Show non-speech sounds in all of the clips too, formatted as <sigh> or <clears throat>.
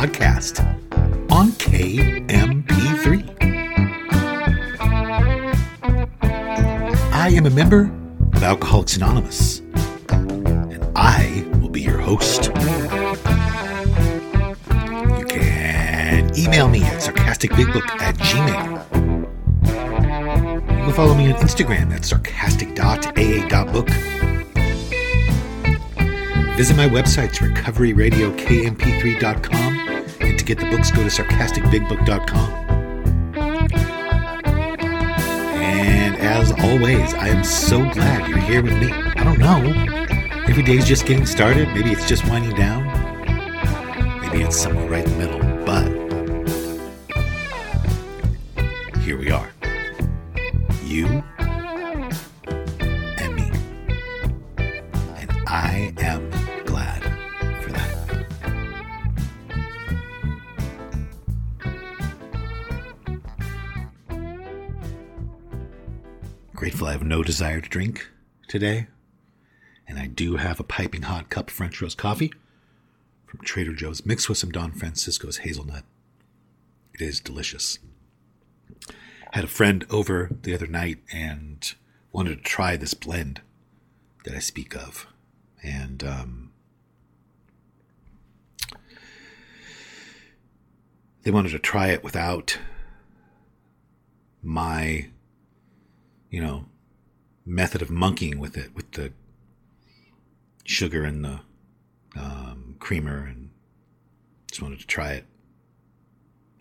podcast on KMP3. I am a member of Alcoholics Anonymous, and I will be your host. You can email me at sarcasticbigbook at gmail. You can follow me on Instagram at sarcastic.aa.book. Visit my websites, recoveryradiokmp3.com, and to get the books, go to sarcasticbigbook.com. And as always, I am so glad you're here with me. I don't know. Every day's just getting started. Maybe it's just winding down. Maybe it's somewhere right in the middle. Grateful I have no desire to drink today. And I do have a piping hot cup of French roast coffee from Trader Joe's mixed with some Don Francisco's hazelnut. It is delicious. Had a friend over the other night and wanted to try this blend that I speak of. And um, they wanted to try it without my, you know, method of monkeying with it, with the sugar and the um, creamer, and just wanted to try it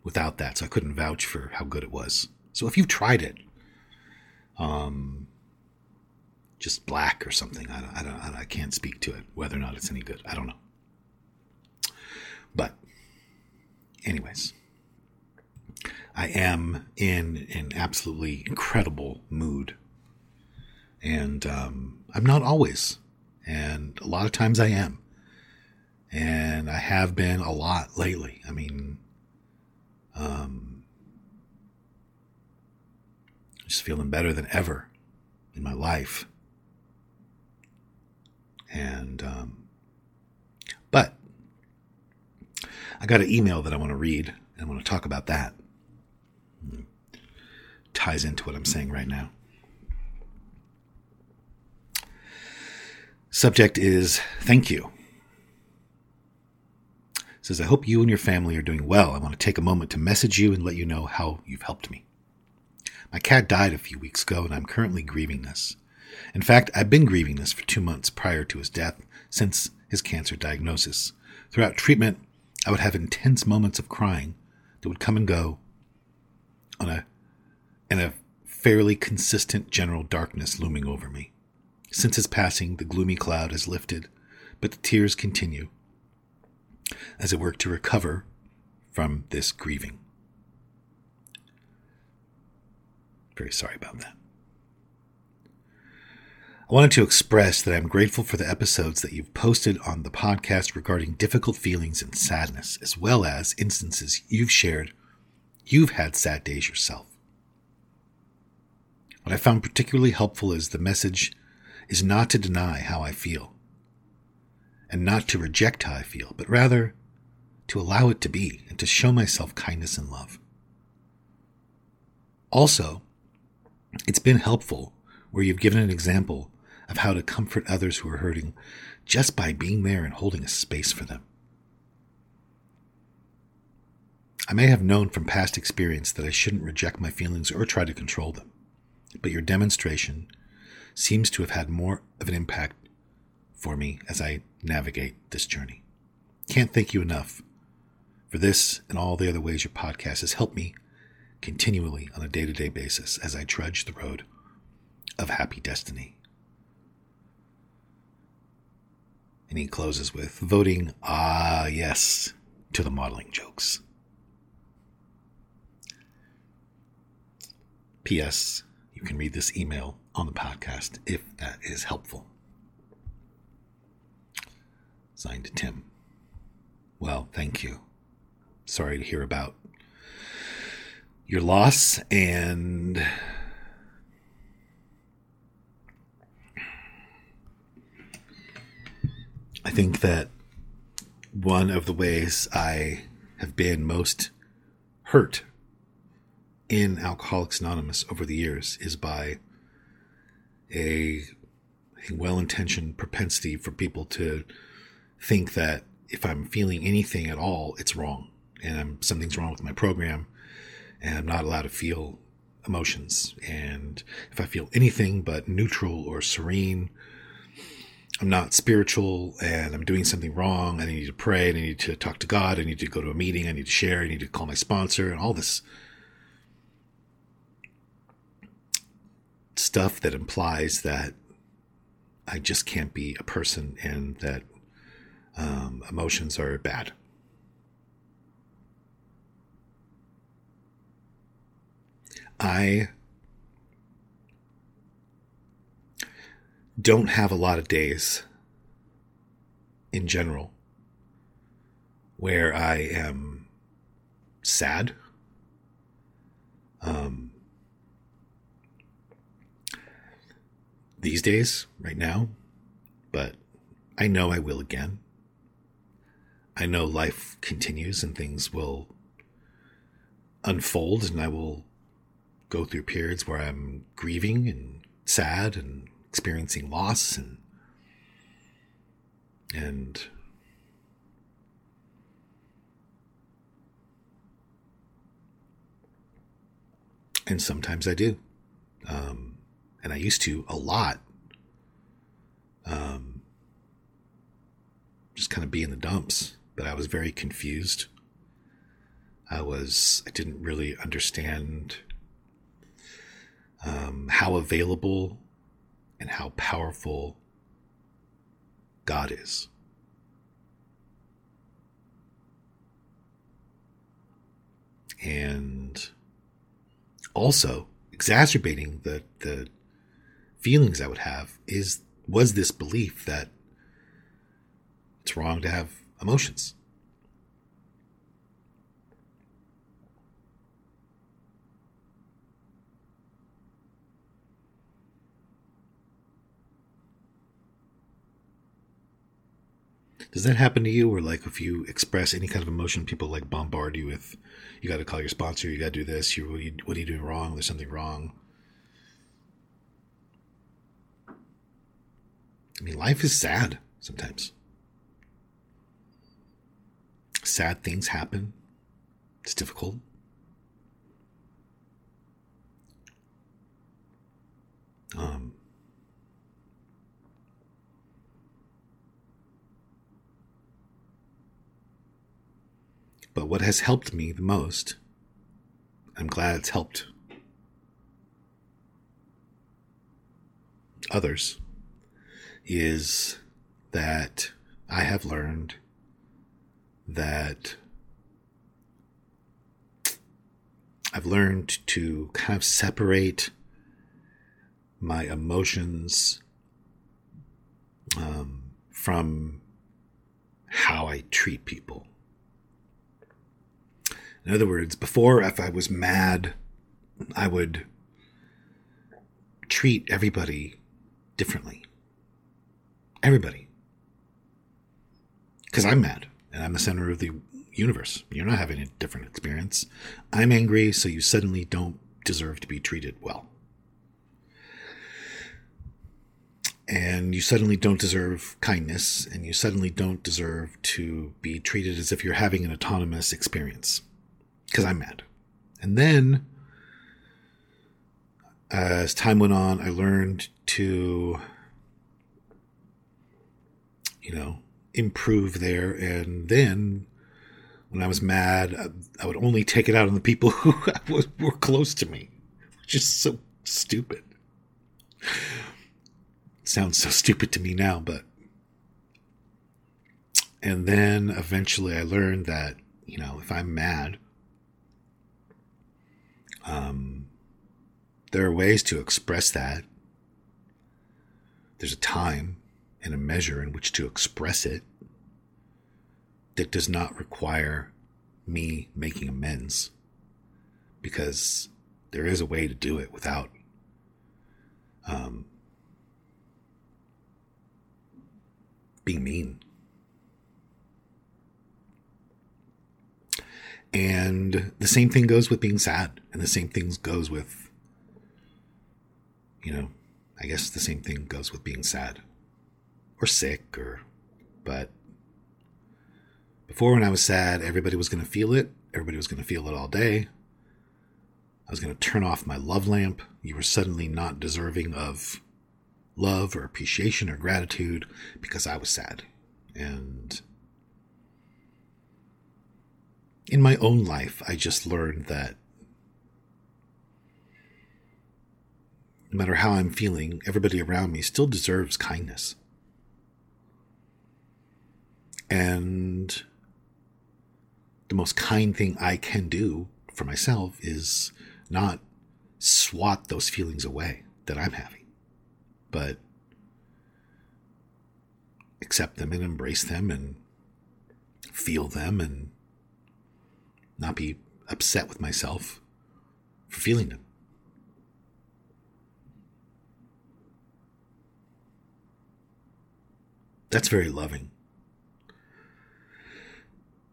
without that. So I couldn't vouch for how good it was. So if you've tried it, um, just black or something, I don't, I don't, I can't speak to it whether or not it's any good. I don't know. But, anyways, I am in an absolutely incredible mood, and um, I'm not always, and a lot of times I am, and I have been a lot lately. I mean, um, I'm just feeling better than ever in my life. And, um, but I got an email that I want to read and I want to talk about that. Ties into what I'm saying right now. Subject is thank you. It says, I hope you and your family are doing well. I want to take a moment to message you and let you know how you've helped me. My cat died a few weeks ago, and I'm currently grieving this. In fact, I've been grieving this for two months prior to his death since his cancer diagnosis. Throughout treatment, I would have intense moments of crying that would come and go on a and a fairly consistent general darkness looming over me. Since his passing, the gloomy cloud has lifted, but the tears continue as I work to recover from this grieving. Very sorry about that. I wanted to express that I'm grateful for the episodes that you've posted on the podcast regarding difficult feelings and sadness, as well as instances you've shared you've had sad days yourself. What I found particularly helpful is the message is not to deny how I feel, and not to reject how I feel, but rather to allow it to be and to show myself kindness and love. Also, it's been helpful where you've given an example of how to comfort others who are hurting just by being there and holding a space for them. I may have known from past experience that I shouldn't reject my feelings or try to control them, but your demonstration seems to have had more of an impact for me as I navigate this journey. Can't thank you enough for this and all the other ways your podcast has helped me continually on a day to day basis as I trudge the road of happy destiny. And he closes with voting, ah, yes, to the modeling jokes. P.S. You can read this email on the podcast if that is helpful. Signed Tim. Well, thank you. Sorry to hear about your loss and I think that one of the ways I have been most hurt in Alcoholics Anonymous over the years is by a, a well intentioned propensity for people to think that if I'm feeling anything at all, it's wrong. And I'm, something's wrong with my program, and I'm not allowed to feel emotions. And if I feel anything but neutral or serene, I'm not spiritual and I'm doing something wrong. I need to pray. I need to talk to God. I need to go to a meeting. I need to share. I need to call my sponsor and all this stuff that implies that I just can't be a person and that um, emotions are bad. I don't have a lot of days in general where I am sad. Um, these days, right now, but I know I will again. I know life continues and things will unfold, and I will go through periods where I'm grieving and sad and experiencing loss and and and sometimes I do, um, and I used to a lot. Um, just kind of be in the dumps, but I was very confused. I was I didn't really understand um, how available and how powerful God is. And also exacerbating the the feelings I would have is was this belief that it's wrong to have emotions. Does that happen to you, or like if you express any kind of emotion, people like bombard you with, "You got to call your sponsor. You got to do this. You, what, are you, what are you doing wrong? There's something wrong." I mean, life is sad sometimes. Sad things happen. It's difficult. Um, But what has helped me the most, I'm glad it's helped others, is that I have learned that I've learned to kind of separate my emotions um, from how I treat people. In other words, before, if I was mad, I would treat everybody differently. Everybody. Because I'm mad and I'm the center of the universe. You're not having a different experience. I'm angry, so you suddenly don't deserve to be treated well. And you suddenly don't deserve kindness, and you suddenly don't deserve to be treated as if you're having an autonomous experience because I'm mad. And then, as time went on, I learned to, you know, improve there. And then, when I was mad, I would only take it out on the people <laughs> who were close to me, which is so stupid. Sounds so stupid to me now, but. And then eventually I learned that, you know, if I'm mad, um, there are ways to express that. There's a time and a measure in which to express it that does not require me making amends because there is a way to do it without um, being mean. And the same thing goes with being sad, and the same thing goes with, you know, I guess the same thing goes with being sad or sick or, but before when I was sad, everybody was going to feel it. Everybody was going to feel it all day. I was going to turn off my love lamp. You were suddenly not deserving of love or appreciation or gratitude because I was sad. And in my own life, I just learned that no matter how I'm feeling, everybody around me still deserves kindness. And the most kind thing I can do for myself is not swat those feelings away that I'm having, but accept them and embrace them and feel them and not be upset with myself for feeling them. That's very loving.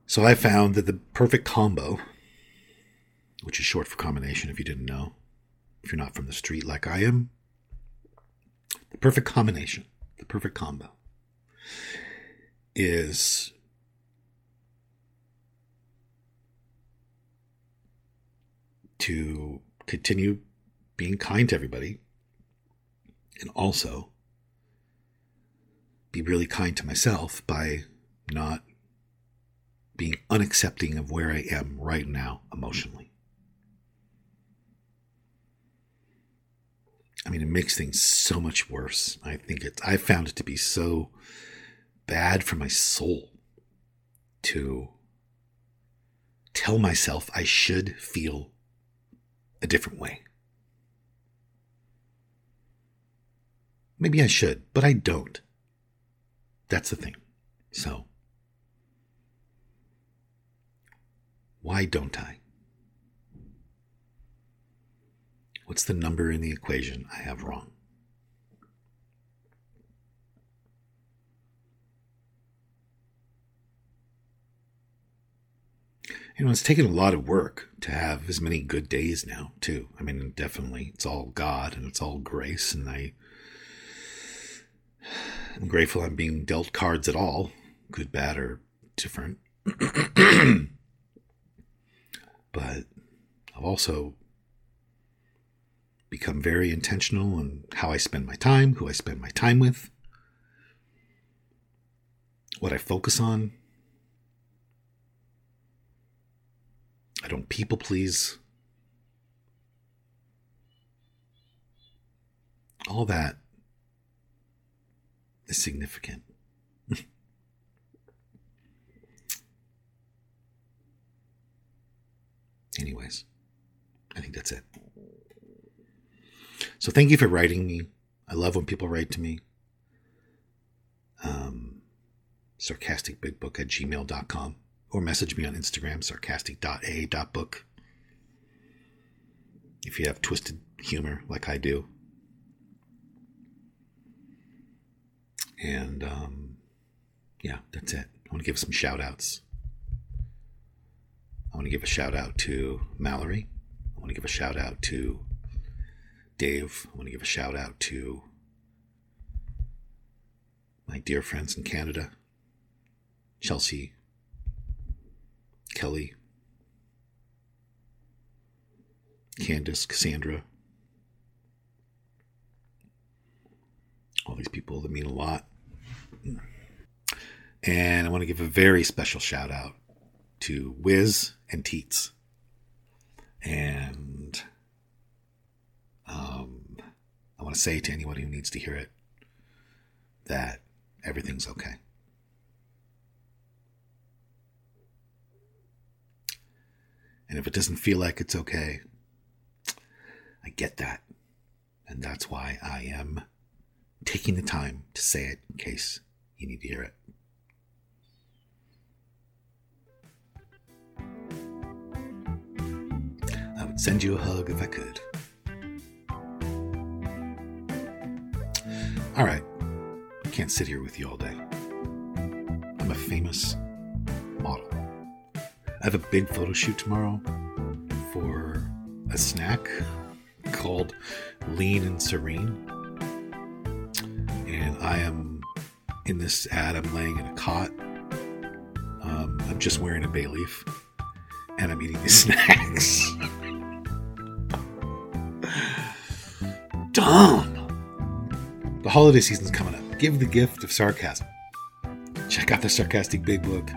So I found that the perfect combo, which is short for combination if you didn't know, if you're not from the street like I am, the perfect combination, the perfect combo is to continue being kind to everybody and also be really kind to myself by not being unaccepting of where I am right now emotionally. I mean, it makes things so much worse. I think it's, I found it to be so bad for my soul to tell myself I should feel a different way. Maybe I should, but I don't. That's the thing. So, why don't I? What's the number in the equation I have wrong? you know, it's taken a lot of work to have as many good days now, too. I mean, definitely, it's all God and it's all grace, and I am grateful I'm being dealt cards at all, good, bad, or different. <clears throat> but I've also become very intentional on how I spend my time, who I spend my time with, what I focus on, I don't people please. All that is significant. Anyways, I think that's it. So thank you for writing me. I love when people write to me. Um, sarcasticbigbook at gmail.com or message me on Instagram, sarcastic.a.book. If you have twisted humor like I do. And um, yeah, that's it. I want to give some shout outs. I want to give a shout out to Mallory. I want to give a shout out to Dave. I want to give a shout out to my dear friends in Canada, Chelsea, Kelly, Candace, Cassandra, all these people that mean a lot. And I want to give a very special shout out to Wiz and Teats. And um, I want to say to anyone who needs to hear it that everything's okay. And if it doesn't feel like it's okay, I get that. And that's why I am taking the time to say it in case you need to hear it. Send you a hug if I could. All right. Can't sit here with you all day. I'm a famous model. I have a big photo shoot tomorrow for a snack called Lean and Serene. And I am in this ad, I'm laying in a cot. Um, I'm just wearing a bay leaf and I'm eating these <laughs> snacks. Dumb. The holiday season's coming up. Give the gift of sarcasm. Check out the Sarcastic Big Book.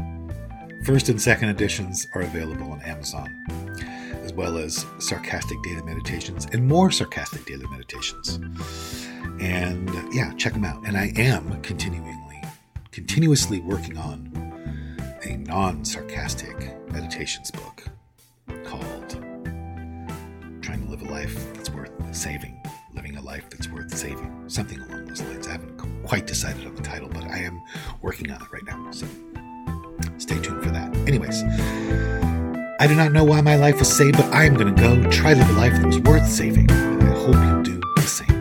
First and second editions are available on Amazon, as well as Sarcastic Daily Meditations and more Sarcastic Daily Meditations. And yeah, check them out. And I am continually, continuously working on a non-sarcastic meditations book called "Trying to Live a Life That's Worth Saving." Life that's worth saving. Something along those lines. I haven't quite decided on the title, but I am working on it right now. So stay tuned for that. Anyways, I do not know why my life was saved, but I am going to go try to live a life that was worth saving. And I hope you do the same.